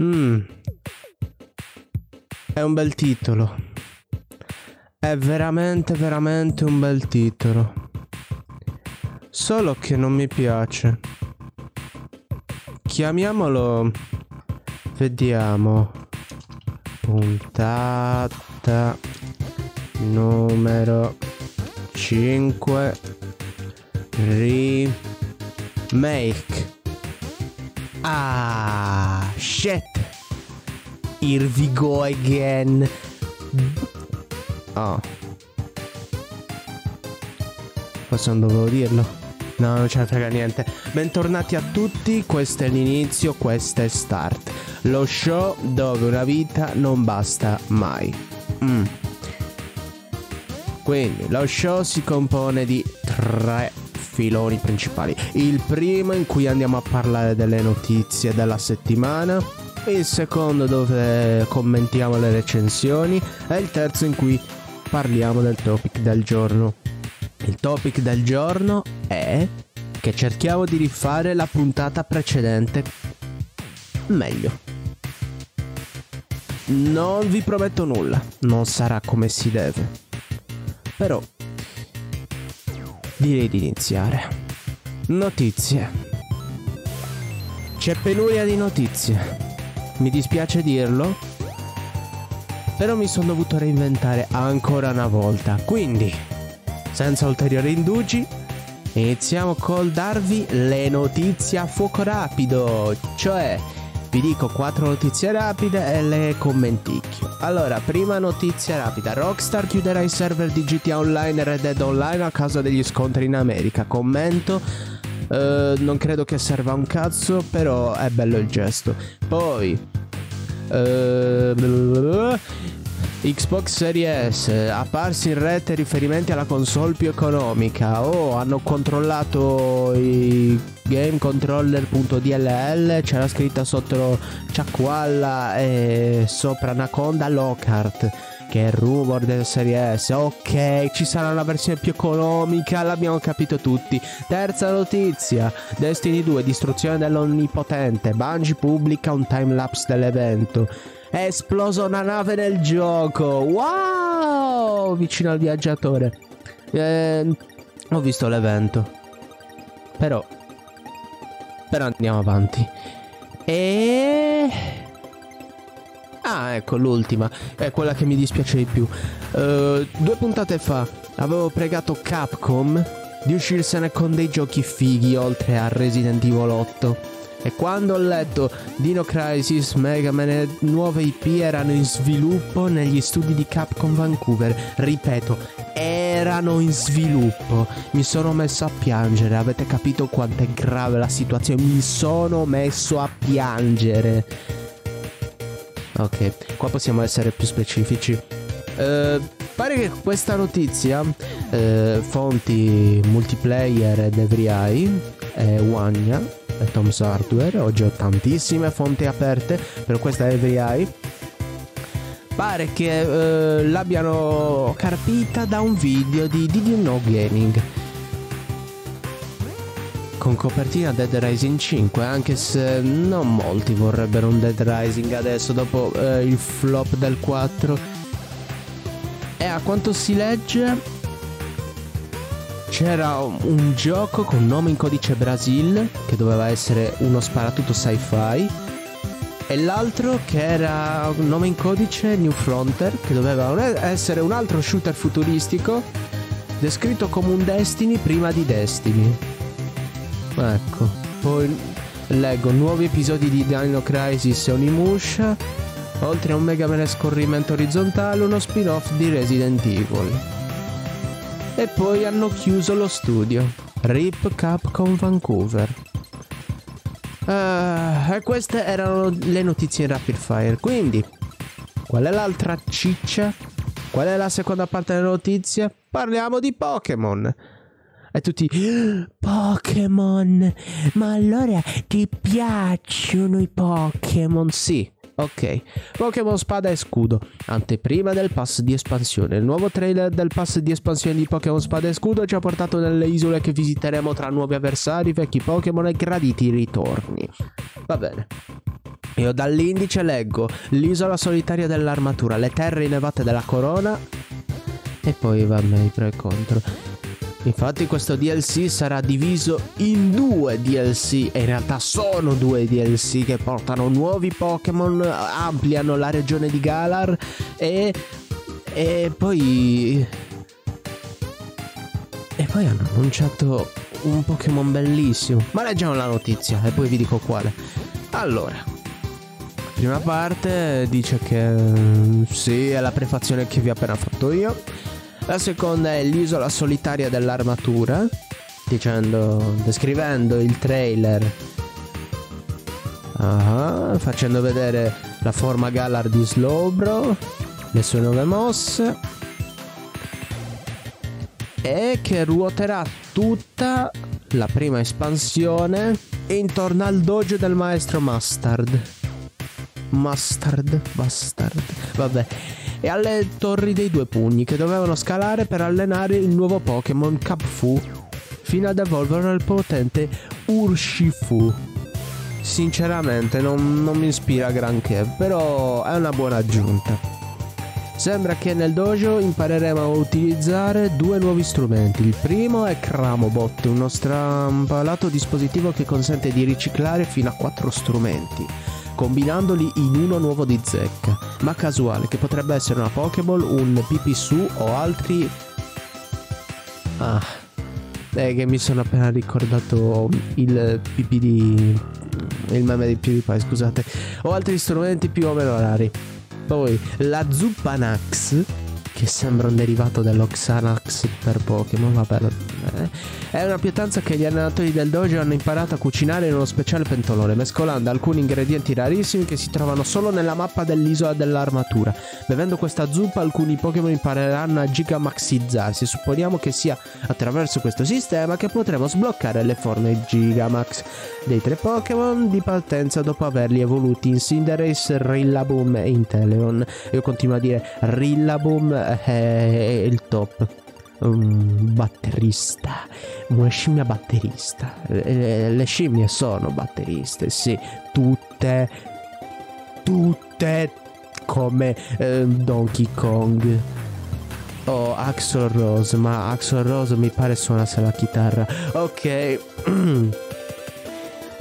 Mmm. È un bel titolo. È veramente, veramente un bel titolo. Solo che non mi piace. Chiamiamolo... Vediamo. Puntata numero 5 remake. Shit. Here we go again. Oh. Forse non dovevo dirlo. No, non ce ne frega niente. Bentornati a tutti, questo è l'inizio, questo è Start. Lo show dove una vita non basta mai. Mm. Quindi, lo show si compone di tre filoni principali. Il primo in cui andiamo a parlare delle notizie della settimana, il secondo dove commentiamo le recensioni e il terzo in cui parliamo del topic del giorno. Il topic del giorno è che cerchiamo di rifare la puntata precedente meglio. Non vi prometto nulla, non sarà come si deve. Però direi di iniziare. Notizie. C'è penuria di notizie. Mi dispiace dirlo, però mi sono dovuto reinventare ancora una volta. Quindi, senza ulteriori indugi, iniziamo col darvi le notizie a fuoco rapido, cioè vi dico quattro notizie rapide e le commenticchio. Allora, prima notizia rapida. Rockstar chiuderà i server di GTA Online e Red Dead Online a causa degli scontri in America. Commento. Uh, non credo che serva un cazzo, però è bello il gesto. Poi... Uh, Xbox Series S, apparsi in rete riferimenti alla console più economica. Oh, hanno controllato i gamecontroller.dll, c'era scritta sotto Ciacqualla e sopra Anaconda Lockhart che rumor della serie S. Ok, ci sarà una versione più economica, l'abbiamo capito tutti. Terza notizia: Destiny 2, distruzione dell'onnipotente. Bungie pubblica un timelapse dell'evento. È esplosa una nave nel gioco. Wow! Vicino al viaggiatore. Eh, ho visto l'evento. Però. Però andiamo avanti. E. Ah, ecco l'ultima. È quella che mi dispiace di più. Uh, due puntate fa avevo pregato Capcom di uscirsene con dei giochi fighi oltre a Resident Evil 8. E quando ho letto Dino Crisis, Mega Man e nuove IP erano in sviluppo negli studi di Capcom Vancouver, ripeto, erano in sviluppo. Mi sono messo a piangere, avete capito quanto è grave la situazione? Mi sono messo a piangere. Ok, qua possiamo essere più specifici. Uh, pare che questa notizia, uh, fonti multiplayer ed every eye, è Wanya e Tom's Hardware. Oggi ho tantissime fonti aperte, però questa è Every Eye. Pare che eh, l'abbiano carpita da un video di Did You Know Gaming. Con copertina Dead Rising 5, anche se non molti vorrebbero un Dead Rising adesso dopo eh, il flop del 4. E a quanto si legge c'era un gioco con nome in codice Brasil che doveva essere uno sparatutto sci-fi e l'altro che era nome in codice New Frontier che doveva essere un altro shooter futuristico descritto come un Destiny prima di Destiny. Ecco, poi leggo nuovi episodi di Dino Crisis e Onimusha, oltre a un Mega Man scorrimento orizzontale, uno spin-off di Resident Evil e poi hanno chiuso lo studio. RIP Capcom Vancouver. Uh, e queste erano le notizie in rapid fire. Quindi, qual è l'altra ciccia? Qual è la seconda parte della notizia? Parliamo di Pokémon. E tutti Pokémon. Ma allora ti piacciono i Pokémon? Sì, Ok, Pokémon Spada e Scudo, anteprima del pass di espansione. Il nuovo trailer del pass di espansione di Pokémon Spada e Scudo ci ha portato nelle isole che visiteremo tra nuovi avversari, vecchi Pokémon e graditi ritorni. Va bene. Io dall'indice leggo l'isola solitaria dell'armatura, le terre innevate della corona e poi vabbè i pro e contro. Infatti questo DLC sarà diviso in due DLC e in realtà sono due DLC che portano nuovi Pokémon, ampliano la regione di Galar e, e poi... E poi hanno annunciato un Pokémon bellissimo. Ma leggiamo la notizia e poi vi dico quale. Allora, prima parte dice che sì, è la prefazione che vi ho appena fatto io. La seconda è l'isola solitaria dell'armatura, dicendo, descrivendo il trailer, uh-huh, facendo vedere la forma Galar di Slowbro, le sue nuove mosse. E che ruoterà tutta la prima espansione intorno al dojo del maestro Mustard. Mustard, Bastard, vabbè e alle torri dei due pugni che dovevano scalare per allenare il nuovo Pokémon Capfu fino ad evolvere il potente Urshifu. Sinceramente non, non mi ispira granché, però è una buona aggiunta. Sembra che nel dojo impareremo a utilizzare due nuovi strumenti. Il primo è Cramobot, uno strampalato dispositivo che consente di riciclare fino a quattro strumenti combinandoli in uno nuovo di zecca, ma casuale, che potrebbe essere una Pokéball, un Pipisu o altri... Ah, è che mi sono appena ricordato il PP di... il meme di PewDiePie, scusate, o altri strumenti più o meno rari. Poi la Zuppanax che sembra un derivato dell'Oxanax per Pokémon, vabbè. Eh. È una pietanza che gli allenatori del dojo hanno imparato a cucinare in uno speciale pentolone, mescolando alcuni ingredienti rarissimi che si trovano solo nella mappa dell'isola dell'armatura. Bevendo questa zuppa alcuni Pokémon impareranno a gigamaxizzarsi. Supponiamo che sia attraverso questo sistema che potremo sbloccare le forme Gigamax dei tre Pokémon di partenza dopo averli evoluti in Cinderace, Rillaboom e Inteleon. Io continuo a dire Rillaboom è il top. Un batterista, una scimmia batterista. Le scimmie sono batteriste, sì, tutte, tutte come eh, Donkey Kong. O oh, Axel Rose, ma Axel Rose mi pare suonasse la chitarra. Ok.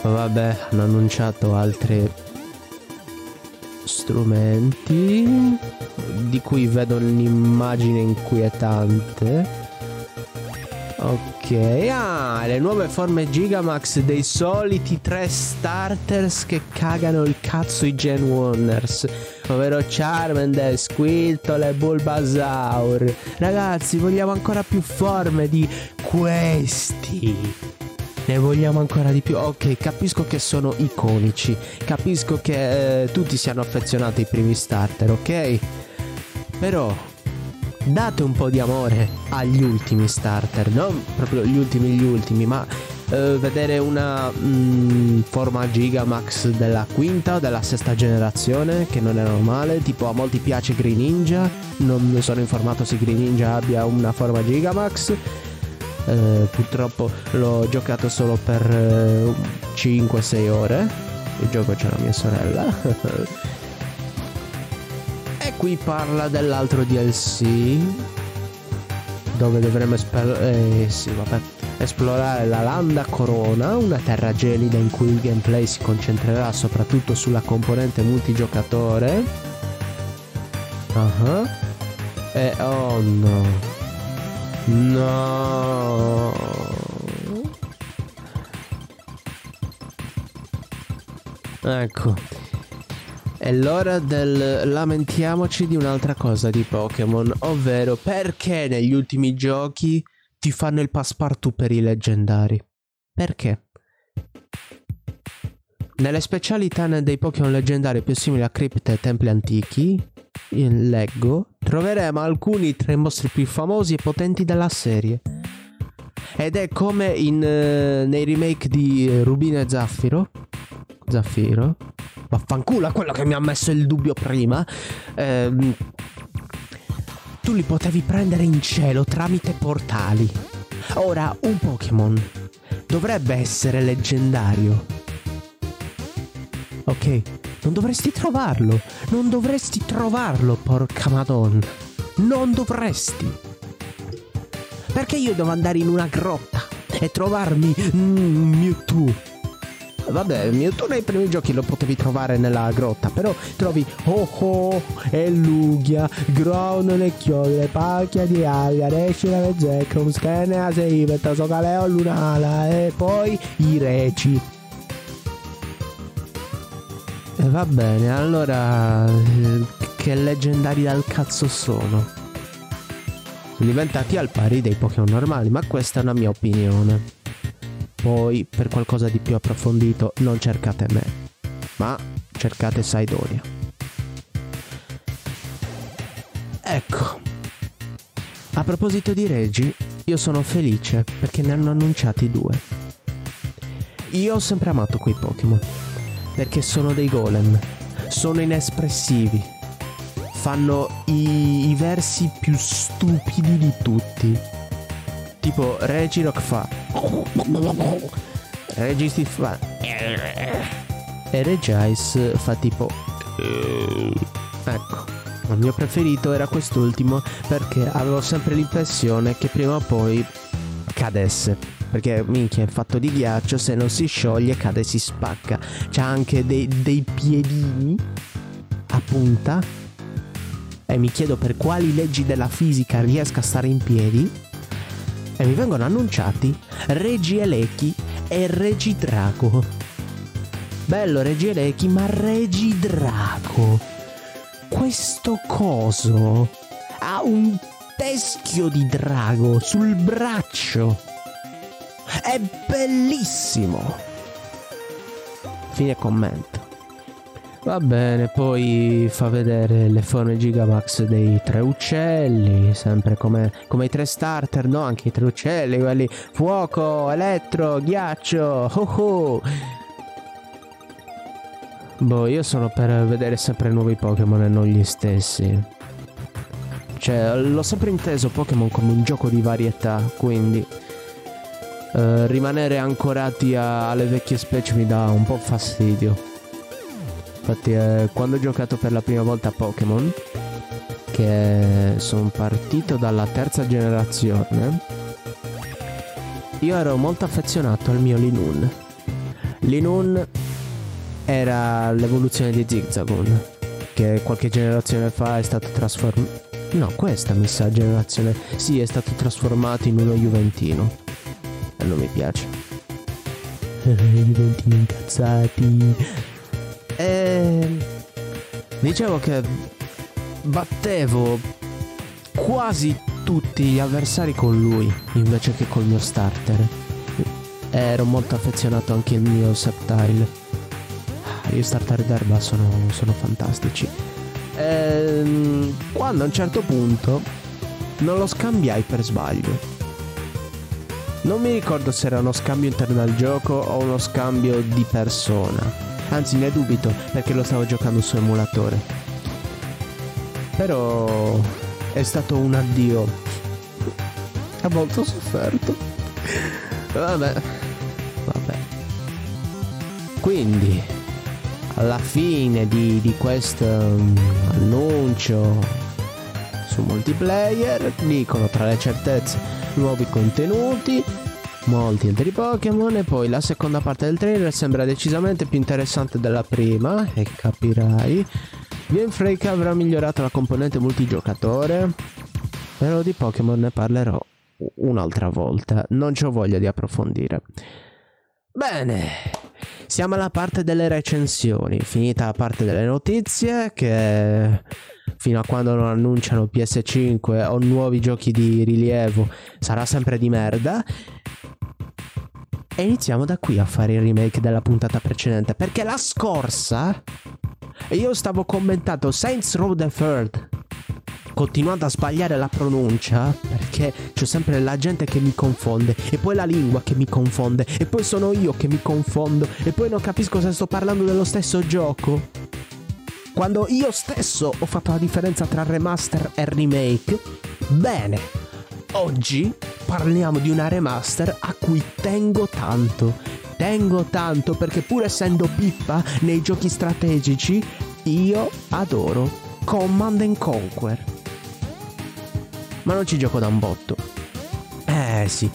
Vabbè, hanno annunciato altre strumenti di cui vedo un'immagine inquietante. Ok, ah, le nuove forme Gigamax dei soliti tre starters che cagano il cazzo i Gen Warners, ovvero Charmander, Squirtle e Bulbasaur. Ragazzi, vogliamo ancora più forme di questi. Ne vogliamo ancora di più. Ok, capisco che sono iconici. Capisco che eh, tutti siano affezionati ai primi starter, ok? Però date un po' di amore agli ultimi starter, non proprio gli ultimi gli ultimi, ma eh, vedere una mh, mm, forma Gigamax della quinta o della sesta generazione che non è normale, tipo a molti piace Green Ninja, non sono informato se Green Ninja abbia una forma Gigamax eh, purtroppo l'ho giocato solo per eh, 5-6 ore. Il gioco c'è la mia sorella. qui parla dell'altro DLC. Dove dovremo eh, sì, esplorare la Landa Corona, una terra gelida in cui il gameplay si concentrerà soprattutto sulla componente multigiocatore. Uh-huh. E oh no. No. Ecco. È l'ora del lamentiamoci di un'altra cosa di Pokémon, ovvero perché negli ultimi giochi ti fanno il passepartout per i leggendari? Perché? Nelle specialità dei Pokémon leggendari più simili a cripte e templi antichi, leggo, troveremo alcuni tra i mostri più famosi e potenti della serie. Ed è come in, uh, nei remake di Rubino e Zaffiro. Zaffiro? Vaffanculo a quello che mi ha messo il dubbio prima. Ehm, tu li potevi prendere in cielo tramite portali. Ora, un Pokémon dovrebbe essere leggendario. Ok, Non dovresti trovarlo. Non dovresti trovarlo, porca madonna. Non dovresti. Perché io devo andare in una grotta e trovarmi mm, Mewtwo? Vabbè, Mewtwo nei primi giochi lo potevi trovare nella grotta, però trovi Oh Oh e Lugia, Ground le chiodi, pacchia di aria, Rescina le Zekrom, Skene a Seibeta, Sogaleo Lunala e poi i reci. E va bene, allora che leggendari dal cazzo sono? Sono diventati al pari dei Pokémon normali, ma questa è una mia opinione. Poi per qualcosa di più approfondito non cercate me, ma cercate Saidonia. Ecco. A proposito di Regi, io sono felice perché ne hanno annunciati due. Io ho sempre amato quei Pokémon perché sono dei golem, sono inespressivi, fanno i, i versi più stupidi di tutti. Tipo Regirock fa Registi fa e Regice fa tipo ecco. Il mio preferito era quest'ultimo perché avevo sempre l'impressione che prima o poi cadesse. Perché minchia è fatto di ghiaccio se non si scioglie cade si spacca. C'ha anche dei, dei piedini a punta. E mi chiedo per quali leggi della fisica riesca a stare in piedi e mi vengono annunciati Regi Elechi e Regi Draco. Bello Regi Elechi, ma Regi Draco. Questo coso ha un teschio di drago sul braccio. È bellissimo. Fine commento. Va bene, poi fa vedere le forme Gigamax dei tre uccelli, sempre come, come, i tre starter, no? Anche i tre uccelli, quelli fuoco, elettro, ghiaccio, oh oh. Boh, io sono per vedere sempre nuovi Pokémon e non gli stessi. Cioè, l'ho sempre inteso Pokémon come un gioco di varietà, quindi... Uh, rimanere ancorati a, alle vecchie specie mi dà un po' fastidio. Infatti eh, quando ho giocato per la prima volta a Pokémon, che sono partito dalla terza generazione, io ero molto affezionato al mio Linun. Linun era l'evoluzione di Zigzagoon, che qualche generazione fa è stato trasformato... No, questa mi sa generazione... Sì, è stato trasformato in uno Juventino. E non mi piace. Juventini incazzati. E dicevo che battevo quasi tutti gli avversari con lui invece che col mio starter. Ero molto affezionato anche al mio Septile. Gli starter d'erba sono, sono fantastici. E, quando a un certo punto non lo scambiai per sbaglio. Non mi ricordo se era uno scambio interno al gioco o uno scambio di persona Anzi ne dubito perché lo stavo giocando su emulatore. Però è stato un addio. Ha molto sofferto. Vabbè. Vabbè. Quindi, alla fine di, di questo um, annuncio su multiplayer, dicono tra le certezze nuovi contenuti, molti altri Pokémon e poi la seconda parte del trailer sembra decisamente più interessante della prima e capirai. Game Freak avrà migliorato la componente multigiocatore, però di Pokémon ne parlerò un'altra volta, non ho voglia di approfondire. Bene, siamo alla parte delle recensioni, finita la parte delle notizie che fino a quando non annunciano PS5 o nuovi giochi di rilievo sarà sempre di merda e iniziamo da qui a fare il remake della puntata precedente. Perché la scorsa io stavo commentando Saints Row the Third. Continuando a sbagliare la pronuncia perché c'è sempre la gente che mi confonde e poi la lingua che mi confonde e poi sono io che mi confondo e poi non capisco se sto parlando dello stesso gioco. Quando io stesso ho fatto la differenza tra remaster e remake, bene, oggi parliamo di una remaster a cui tengo tanto. tengo tanto perché pur essendo pippa nei giochi strategici, io adoro Command and Conquer. Ma non ci gioco da un botto. Eh sì,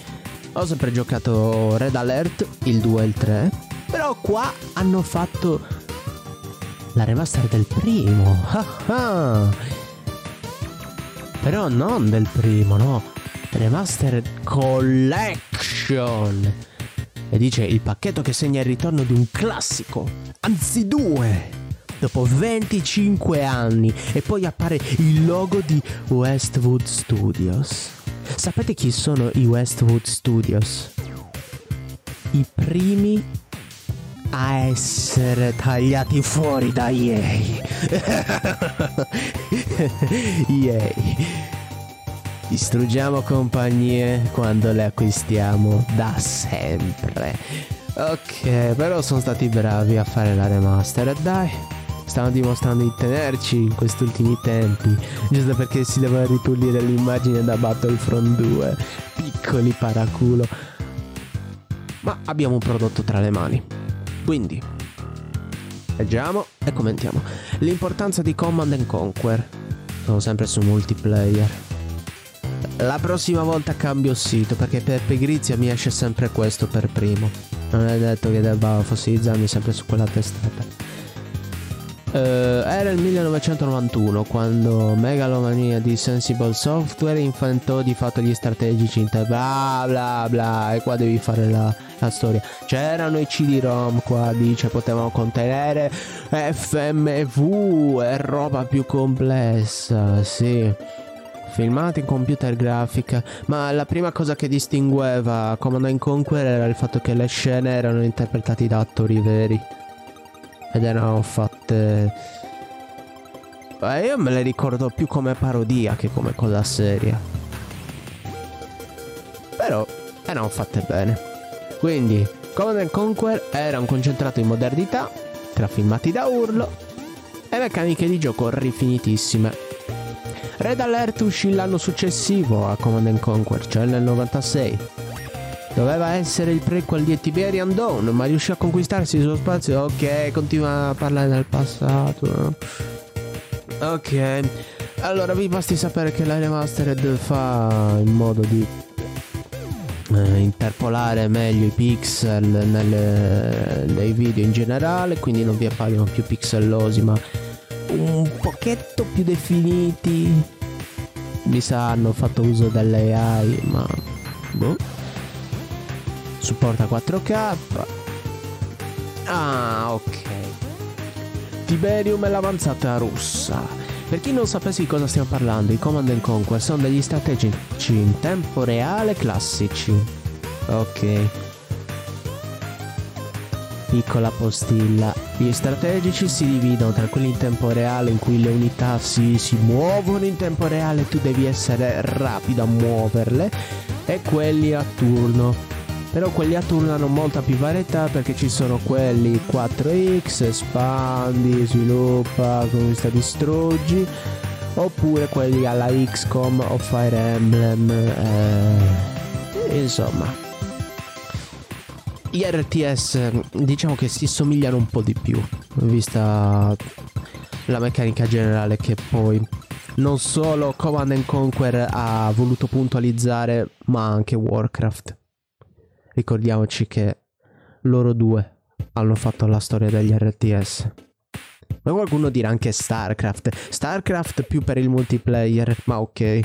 ho sempre giocato Red Alert, il 2 e il 3, però qua hanno fatto la remaster del primo. Ah ah. Però non del primo, no. Remaster Collection. E dice il pacchetto che segna il ritorno di un classico, anzi due. Dopo 25 anni e poi appare il logo di Westwood Studios. Sapete chi sono i Westwood Studios? I primi a essere tagliati fuori da EA. EA. Distruggiamo compagnie quando le acquistiamo da sempre. Ok, però sono stati bravi a fare la remaster. Dai, stanno dimostrando di tenerci in questi ultimi tempi. Giusto perché si deve ripulire l'immagine da Battlefront 2. Piccoli paraculo. Ma abbiamo un prodotto tra le mani. Quindi, leggiamo e commentiamo. L'importanza di Command and Conquer. Sono sempre su multiplayer. La prossima volta cambio sito perché per Pigrizia mi esce sempre questo per primo. Non è detto che debba fossilizzarmi sempre su quella testata. Uh, era il 1991 quando Megalomania di Sensible Software inventò di fatto gli strategici inter bla bla bla. E qua devi fare la, la storia. C'erano i CD-ROM qua dice potevano contenere FMV e roba più complessa sì. Filmati in computer grafica ma la prima cosa che distingueva Command Conquer era il fatto che le scene erano interpretate da attori veri ed erano fatte Beh, io me le ricordo più come parodia che come cosa seria. Però erano fatte bene. Quindi Command Conquer era un concentrato in modernità tra filmati da urlo e meccaniche di gioco rifinitissime. Red Alert uscì l'anno successivo a Command Conquer cioè nel 96 Doveva essere il prequel di Tiberian Dawn, ma riuscì a conquistarsi il suo spazio. Ok, continua a parlare del passato. Ok. Allora vi basti sapere che la remastered fa in modo di eh, interpolare meglio i pixel nelle, nei video in generale, quindi non vi appaiono più pixellosi, ma un pochetto più definiti. Mi sa hanno fatto uso dell'AI, ma boh supporta 4K. Ah, ok. Tiberium è l'avanzata russa. Per chi non sapesse di cosa stiamo parlando, i Command Conquer sono degli strategici in tempo reale classici. Ok. Piccola postilla. Gli strategici si dividono tra quelli in tempo reale in cui le unità si, si muovono in tempo reale e tu devi essere rapido a muoverle e quelli a turno però quelli a turno hanno molta più varietà perché ci sono quelli 4X, espandi, sviluppa, conquista, distruggi oppure quelli alla XCOM o Fire Emblem eh, insomma. Gli RTS diciamo che si somigliano un po' di più vista la meccanica generale che poi non solo Command Conquer ha voluto puntualizzare ma anche Warcraft ricordiamoci che loro due hanno fatto la storia degli RTS. Ma qualcuno dirà anche StarCraft. StarCraft più per il multiplayer, ma ok.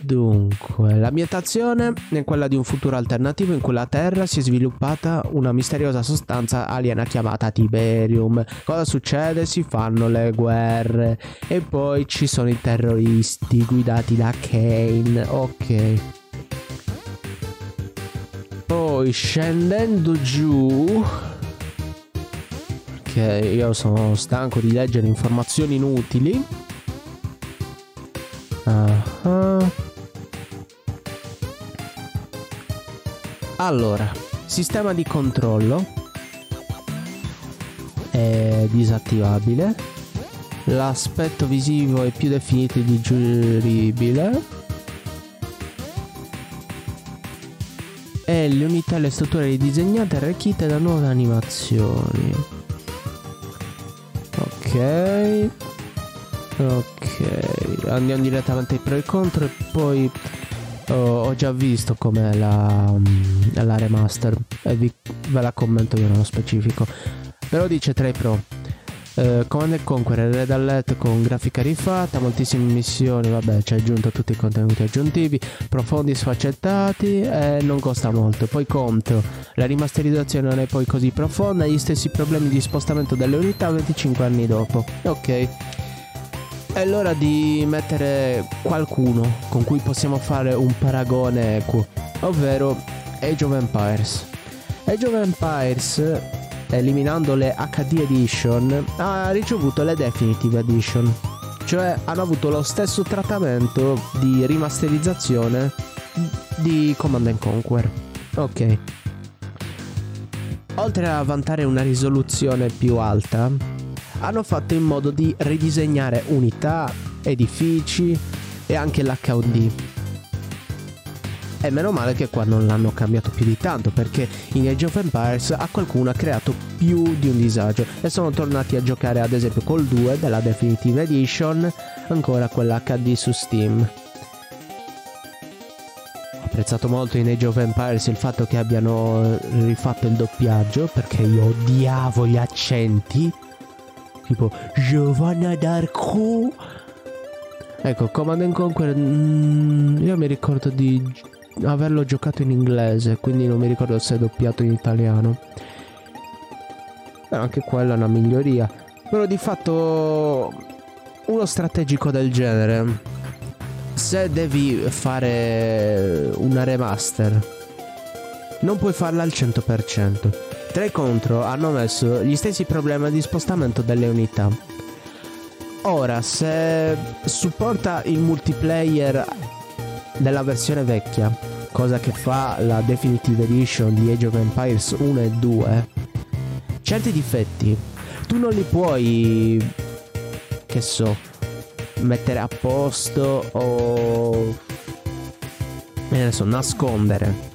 Dunque, l'ambientazione è quella di un futuro alternativo in cui la Terra si è sviluppata una misteriosa sostanza aliena chiamata Tiberium. Cosa succede? Si fanno le guerre e poi ci sono i terroristi guidati da Kane. Ok. Poi scendendo giù Ok, io sono stanco di leggere informazioni inutili. Uh-huh. Allora Sistema di controllo È disattivabile. L'aspetto visivo è più definito e digeribile e le unità e le strutture ridisegnate arricchite da nuove animazioni. Ok. Ok, andiamo direttamente ai pro e contro e poi oh, ho già visto com'è la, la remaster e vi, ve la commento io nello specifico. Però dice tra i pro. Uh, Command Conquer Red Alert con grafica rifatta, moltissime missioni, vabbè, ci ha aggiunto tutti i contenuti aggiuntivi, profondi sfaccettati e non costa molto. Poi contro, la rimasterizzazione non è poi così profonda, gli stessi problemi di spostamento delle unità 25 anni dopo. Ok. È l'ora di mettere qualcuno con cui possiamo fare un paragone equo, ovvero Age of Empires. Age of Empires eliminando le HD Edition, ha ricevuto le Definitive Edition, cioè hanno avuto lo stesso trattamento di rimasterizzazione di Command Conquer. Ok. Oltre a vantare una risoluzione più alta, hanno fatto in modo di ridisegnare unità, edifici e anche l'HUD e meno male che qua non l'hanno cambiato più di tanto perché in Age of Empires a qualcuno ha creato più di un disagio e sono tornati a giocare ad esempio col 2 della Definitive Edition, ancora quella HD su Steam. Ho apprezzato molto in Age of Empires il fatto che abbiano rifatto il doppiaggio perché io odiavo gli accenti. Tipo Giovanna d'Arco. Ecco, Command Conquer. Mm, io mi ricordo di averlo giocato in inglese, quindi non mi ricordo se è doppiato in italiano. Però anche quella è una miglioria. Però di fatto uno strategico del genere, se devi fare una remaster, non puoi farla al 100%. Tra i contro hanno messo gli stessi problemi di spostamento delle unità. Ora, se supporta il multiplayer della versione vecchia, cosa che fa la Definitive Edition di Age of Empires 1 e 2, certi difetti tu non li puoi, che so, mettere a posto o ne so, nascondere.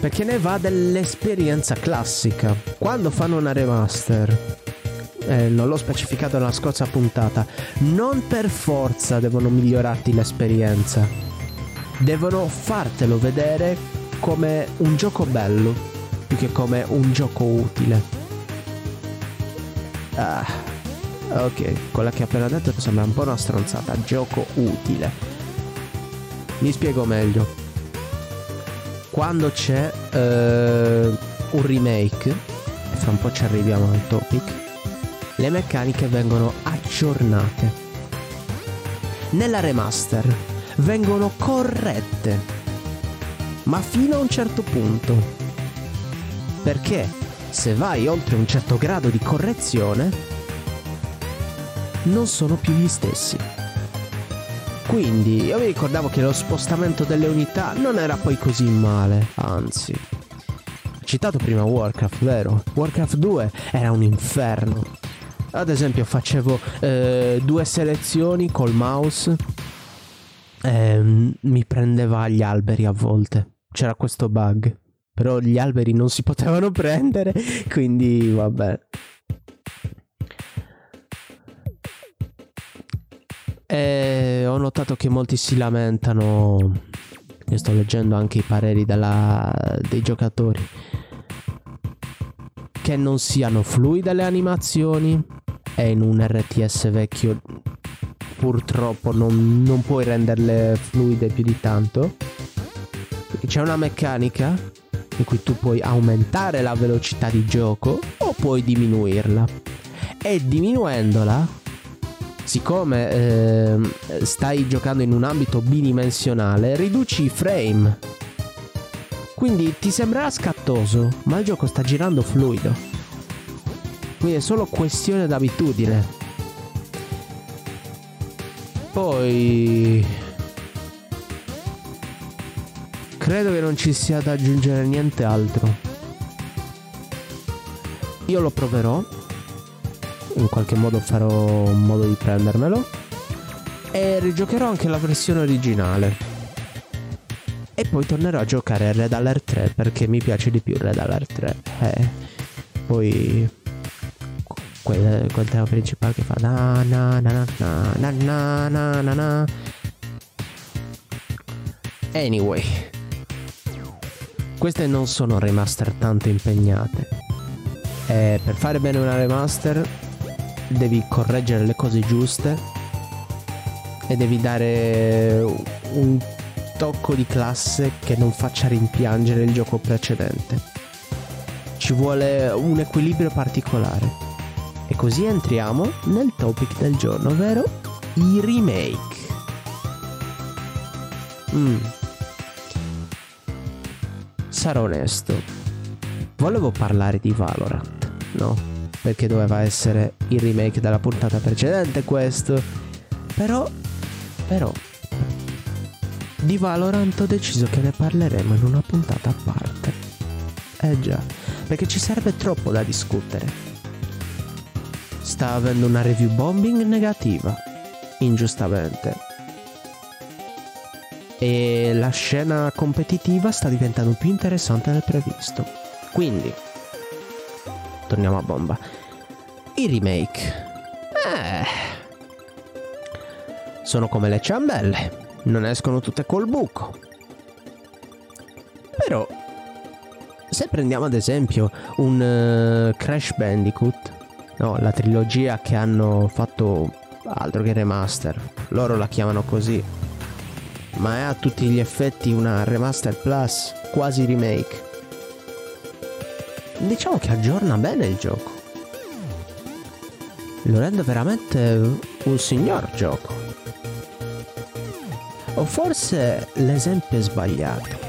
Perché ne va dell'esperienza classica. Quando fanno una remaster, eh, non l'ho specificato nella scorsa puntata, non per forza devono migliorarti l'esperienza, devono fartelo vedere come un gioco bello, più che come un gioco utile. Ah, ok, quella che ho appena detto sembra un po' una stronzata, gioco utile. Mi spiego meglio. Quando c'è eh, un remake, fra un po' ci arriviamo al topic, le meccaniche vengono aggiornate. Nella remaster vengono corrette, ma fino a un certo punto. Perché se vai oltre un certo grado di correzione, non sono più gli stessi. Quindi io mi ricordavo che lo spostamento delle unità non era poi così male, anzi. Ho citato prima Warcraft, vero? Warcraft 2 era un inferno. Ad esempio facevo eh, due selezioni col mouse e mi prendeva gli alberi a volte. C'era questo bug. Però gli alberi non si potevano prendere, quindi vabbè. E ho notato che molti si lamentano. Io sto leggendo anche i pareri della, dei giocatori. Che non siano fluide le animazioni e in un RTS vecchio purtroppo non, non puoi renderle fluide più di tanto. C'è una meccanica in cui tu puoi aumentare la velocità di gioco o puoi diminuirla. E diminuendola, siccome eh, stai giocando in un ambito bidimensionale, riduci i frame. Quindi ti sembrerà scattoso, ma il gioco sta girando fluido. Quindi è solo questione d'abitudine. Poi... Credo che non ci sia da aggiungere niente altro. Io lo proverò. In qualche modo farò un modo di prendermelo. E rigiocherò anche la versione originale. E poi tornerò a giocare a Red Alert 3 perché mi piace di più Red Alert 3. Eh, poi quel, quel tema principale che fa na na na na na na na na na Anyway, queste non sono remaster tanto impegnate. E per fare bene una remaster devi correggere le cose giuste e devi dare un tocco di classe che non faccia rimpiangere il gioco precedente. Ci vuole un equilibrio particolare. E così entriamo nel topic del giorno, ovvero i remake. Mm. Sarò onesto, volevo parlare di Valorant, no? Perché doveva essere il remake della puntata precedente questo. Però, però, di Valorant ho deciso che ne parleremo in una puntata a parte. Eh già, perché ci serve troppo da discutere sta avendo una review bombing negativa, ingiustamente. E la scena competitiva sta diventando più interessante del previsto. Quindi, torniamo a bomba. I remake. Eh. Sono come le ciambelle, non escono tutte col buco. Però, se prendiamo ad esempio un uh, Crash Bandicoot, no, la trilogia che hanno fatto altro che remaster. Loro la chiamano così. Ma è a tutti gli effetti una remaster plus, quasi remake. Diciamo che aggiorna bene il gioco. Lo rende veramente un signor gioco. O forse l'esempio è sbagliato.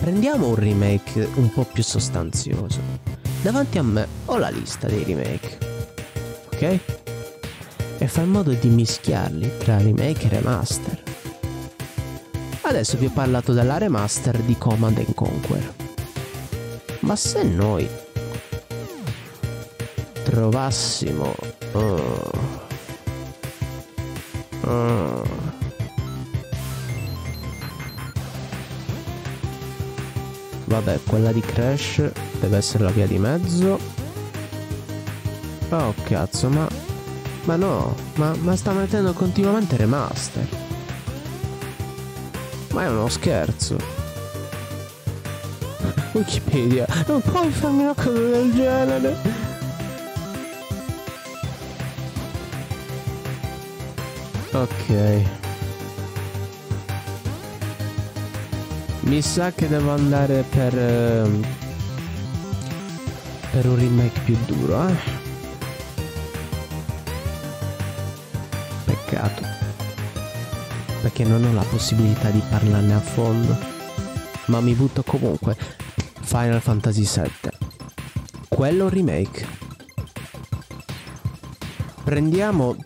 Prendiamo un remake un po' più sostanzioso Davanti a me ho la lista dei remake. Ok? E fa in modo di mischiarli tra remake e remaster. Adesso vi ho parlato della remaster di Command Conquer. Ma se noi trovassimo... Oh, oh, Vabbè, quella di Crash deve essere la via di mezzo. Oh cazzo, ma... Ma no, ma, ma sta mettendo continuamente remaster. Ma è uno scherzo. Wikipedia, non puoi farmi una cosa del genere. Ok. Mi sa che devo andare per... Uh, per un remake più duro, eh. Peccato. Perché non ho la possibilità di parlarne a fondo. Ma mi butto comunque. Final Fantasy VII. Quello remake. Prendiamo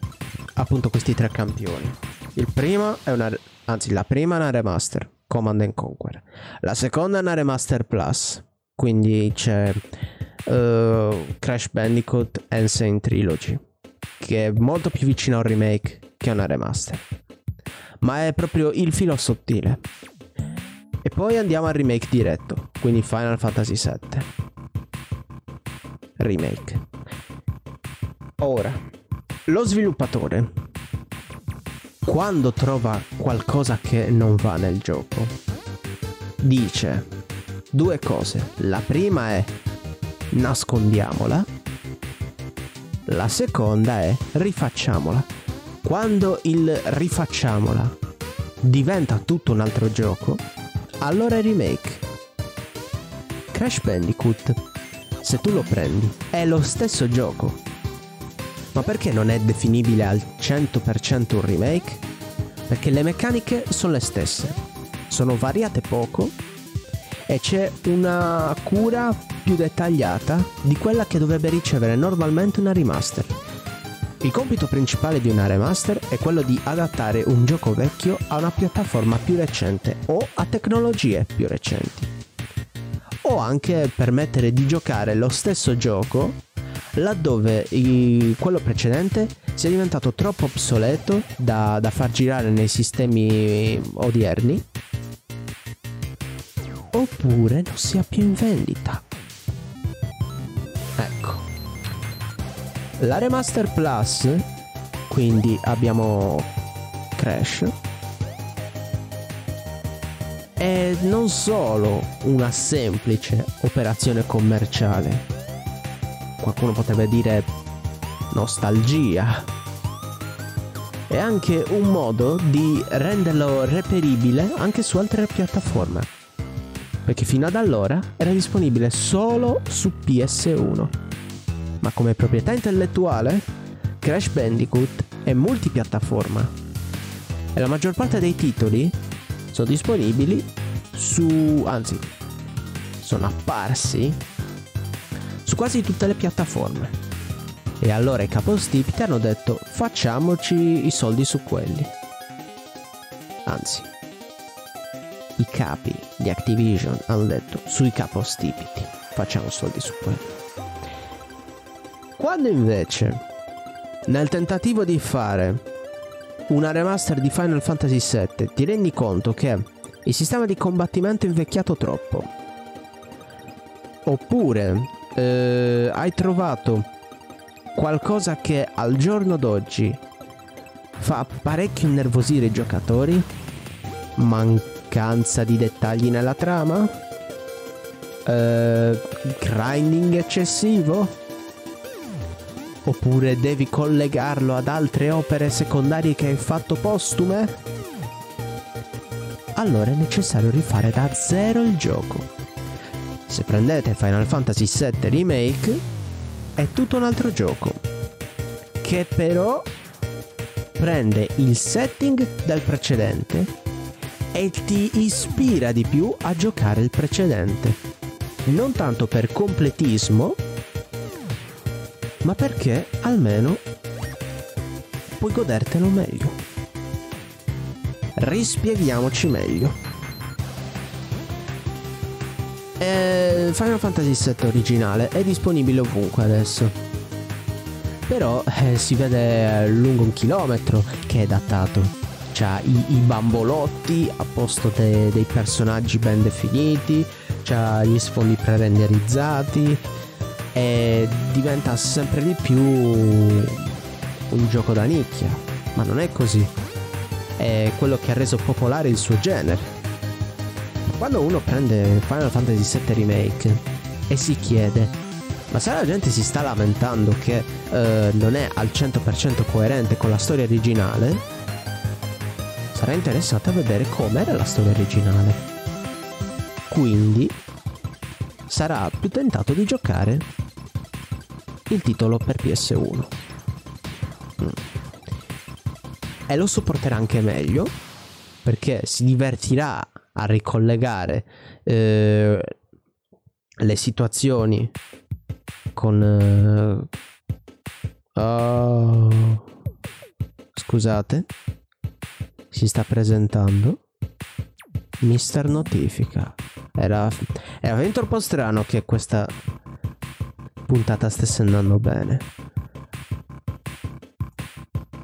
appunto questi tre campioni. Il primo è una... Anzi, la prima è una remaster Command and Conquer. La seconda è una remaster plus, quindi c'è uh, Crash Bandicoot Insane Trilogy, che è molto più vicino a un remake che a una remaster. Ma è proprio il filo sottile. E poi andiamo al remake diretto, quindi Final Fantasy VII. Remake. Ora, lo sviluppatore quando trova qualcosa che non va nel gioco, dice due cose. La prima è nascondiamola, la seconda è rifacciamola. Quando il rifacciamola diventa tutto un altro gioco, allora è remake. Crash Bandicoot, se tu lo prendi, è lo stesso gioco, ma perché non è definibile al 100% un remake? Perché le meccaniche sono le stesse, sono variate poco e c'è una cura più dettagliata di quella che dovrebbe ricevere normalmente una remaster. Il compito principale di una remaster è quello di adattare un gioco vecchio a una piattaforma più recente o a tecnologie più recenti. O anche permettere di giocare lo stesso gioco laddove i, quello precedente sia diventato troppo obsoleto da, da far girare nei sistemi odierni oppure non sia più in vendita. Ecco. La Remaster Plus, quindi abbiamo Crash, è non solo una semplice operazione commerciale. Qualcuno potrebbe dire nostalgia. È anche un modo di renderlo reperibile anche su altre piattaforme. Perché fino ad allora era disponibile solo su PS1. Ma come proprietà intellettuale, Crash Bandicoot è multipiattaforma. E la maggior parte dei titoli sono disponibili su... anzi, sono apparsi su quasi tutte le piattaforme. E allora i capostipiti hanno detto facciamoci i soldi su quelli. Anzi, i capi di Activision hanno detto sui capostipiti facciamo soldi su quelli. Quando invece, nel tentativo di fare una remaster di Final Fantasy VII, ti rendi conto che il sistema di combattimento è invecchiato troppo. Oppure eh, hai trovato qualcosa che al giorno d'oggi fa parecchio innervosire i giocatori? Mancanza di dettagli nella trama? Uh, grinding eccessivo? Oppure devi collegarlo ad altre opere secondarie che hai fatto postume? Allora è necessario rifare da zero il gioco. Se prendete Final Fantasy VII Remake, è tutto un altro gioco che però prende il setting del precedente e ti ispira di più a giocare il precedente. Non tanto per completismo, ma perché almeno puoi godertelo meglio. Rispieghiamoci meglio. Eh, Final Fantasy VII originale è disponibile ovunque adesso. Però eh, si vede lungo un chilometro che è datato. C'ha i, i bambolotti a posto de, dei personaggi ben definiti, c'ha gli sfondi pre-renderizzati e diventa sempre di più un gioco da nicchia. Ma non è così. È quello che ha reso popolare il suo genere quando uno prende Final Fantasy VII Remake e si chiede ma se la gente si sta lamentando che eh, non è al 100% coerente con la storia originale, sarà interessante a vedere com'era la storia originale. Quindi sarà più tentato di giocare il titolo per PS1. Mm. E lo sopporterà anche meglio perché si divertirà a ricollegare eh, le situazioni con... Uh, oh, scusate, si sta presentando Mister Notifica. Era, era un po' strano che questa puntata stesse andando bene.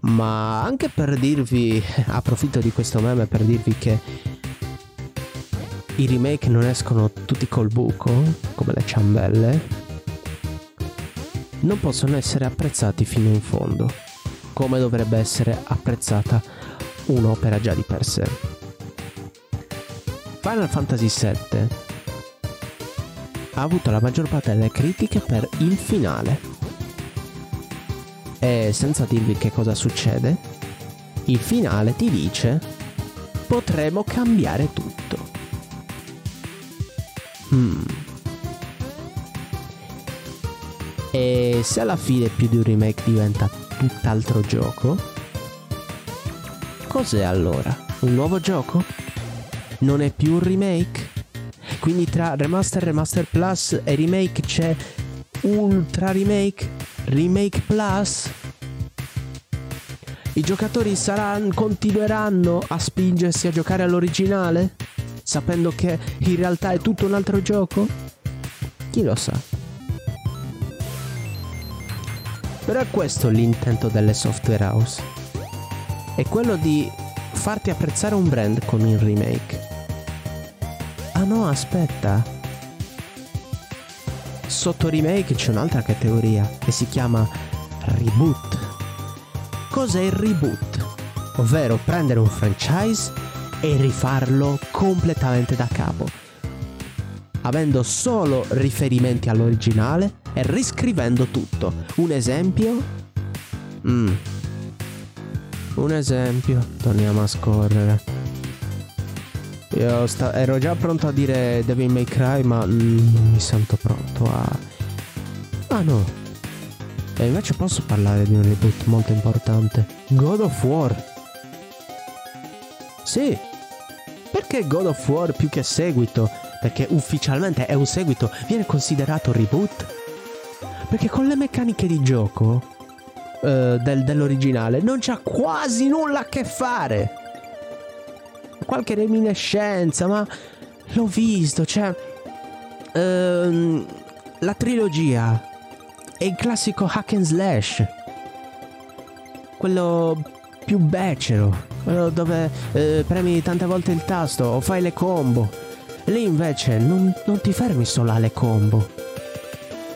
Ma anche per dirvi, approfitto di questo meme per dirvi che i remake non escono tutti col buco, come le ciambelle, non possono essere apprezzati fino in fondo, come dovrebbe essere apprezzata un'opera già di per sé. Final Fantasy VII ha avuto la maggior parte delle critiche per il finale. E senza dirvi che cosa succede, il finale ti dice potremo cambiare tutto. Hmm. E se alla fine più di un remake diventa tutt'altro gioco, cos'è allora? Un nuovo gioco? Non è più un remake? Quindi tra remaster, remaster plus e remake c'è ultra remake, remake plus? I giocatori saranno, continueranno a spingersi a giocare all'originale? Sapendo che in realtà è tutto un altro gioco? Chi lo sa? Però è questo l'intento delle software house. È quello di farti apprezzare un brand con il remake. Ah no, aspetta. Sotto remake c'è un'altra categoria che si chiama reboot. Cos'è il reboot? Ovvero prendere un franchise e rifarlo completamente da capo, avendo solo riferimenti all'originale e riscrivendo tutto. Un esempio? Mm. Un esempio, torniamo a scorrere. Io sta- ero già pronto a dire Devil May Cry, ma non mi sento pronto a. Ah no. E invece posso parlare di un reboot molto importante. God of War. Sì. Perché God of War più che seguito? Perché ufficialmente è un seguito, viene considerato reboot? Perché con le meccaniche di gioco uh, del, dell'originale non c'ha quasi nulla a che fare qualche reminiscenza, ma l'ho visto, cioè... Ehm, la trilogia è il classico hack and slash. Quello più becero, dove eh, premi tante volte il tasto o fai le combo. Lì invece non, non ti fermi solo alle combo.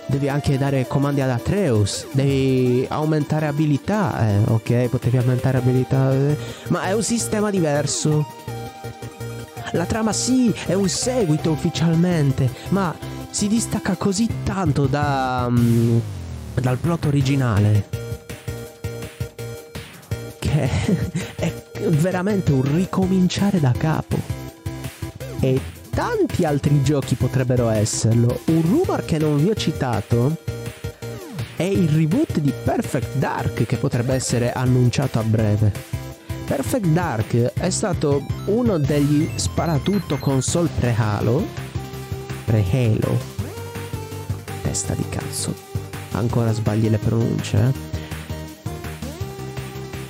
Devi anche dare comandi ad Atreus, devi aumentare abilità, eh, ok, potevi aumentare abilità, eh, ma è un sistema diverso. La trama sì, è un seguito ufficialmente, ma si distacca così tanto da, um, dal plot originale che veramente un ricominciare da capo. E tanti altri giochi potrebbero esserlo. Un rumor che non vi ho citato è il reboot di Perfect Dark che potrebbe essere annunciato a breve. Perfect Dark è stato uno degli sparatutto console pre-Halo. Pre-Halo. Testa di cazzo. Ancora sbagli le pronunce. Eh?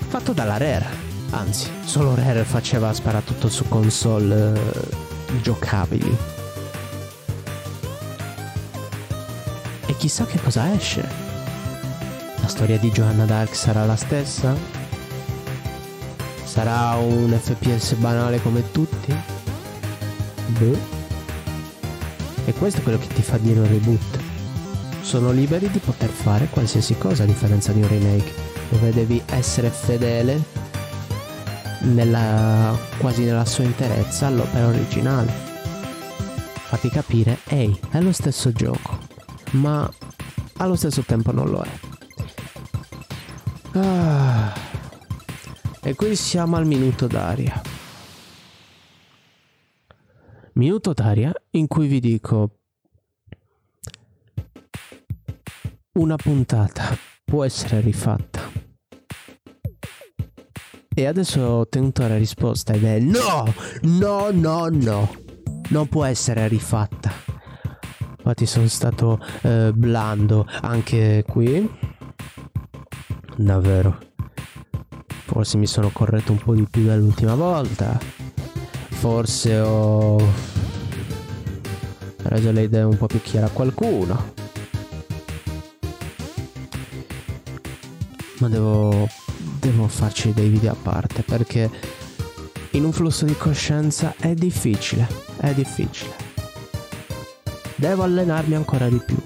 Fatto dalla Rare. Anzi, solo Rare faceva sparatutto su console eh, giocabili. E chissà che cosa esce. La storia di Johanna Dark sarà la stessa? Sarà un FPS banale come tutti? Boh. E questo è quello che ti fa dire un reboot. Sono liberi di poter fare qualsiasi cosa a differenza di un remake, dove devi essere fedele nella, quasi nella sua interezza all'opera originale. Farti capire, ehi, è lo stesso gioco, ma allo stesso tempo non lo è. Ah. E qui siamo al minuto d'aria. Minuto d'aria in cui vi dico una puntata può essere rifatta. E adesso ho ottenuto la risposta ed è no, no, no, no. Non può essere rifatta. Infatti sono stato eh, blando anche qui. Davvero. Forse mi sono corretto un po' di più dell'ultima volta. Forse ho reso le idee un po' più chiare a qualcuno. Ma devo, devo farci dei video a parte perché in un flusso di coscienza è difficile, è difficile. Devo allenarmi ancora di più.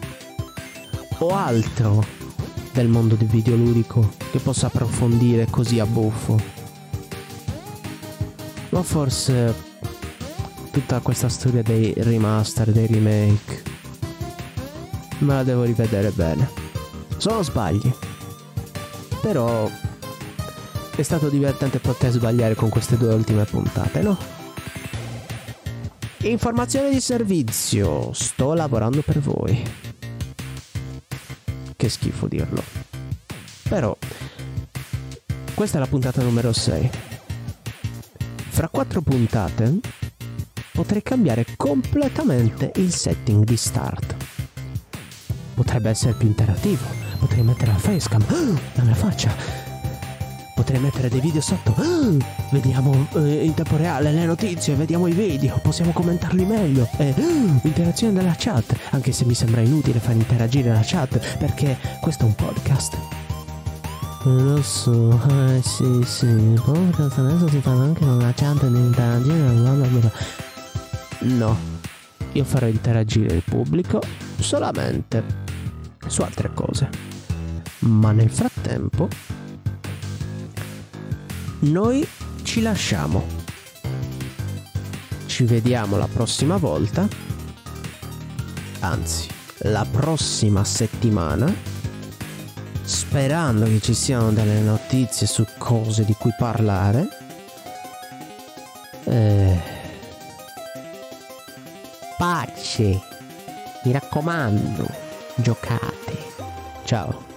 Ho altro del mondo del videoludico che possa approfondire così a buffo. Ma forse tutta questa storia dei remaster, dei remake, me la devo rivedere bene. Sono sbagli. Però è stato divertente poter sbagliare con queste due ultime puntate, no? Informazione di servizio, sto lavorando per voi che schifo dirlo. Però, questa è la puntata numero 6. Fra quattro puntate potrei cambiare completamente il setting di start. Potrebbe essere più interattivo, potrei mettere la facecam, la mia faccia, potrei mettere dei video sotto. Oh, vediamo eh, in tempo reale le notizie, vediamo i video, possiamo commentarli meglio. E oh, interazione della chat, anche se mi sembra inutile far interagire la chat, perché questo è un podcast. Lo so, eh sì, sì, podcast adesso si fanno anche con la chat di interagire, bla bla bla. No, io farò interagire il pubblico solamente su altre cose. Ma nel frattempo noi ci lasciamo. Ci vediamo la prossima volta. Anzi, la prossima settimana. Sperando che ci siano delle notizie su cose di cui parlare. Eh... Pace. Mi raccomando, giocate. Ciao.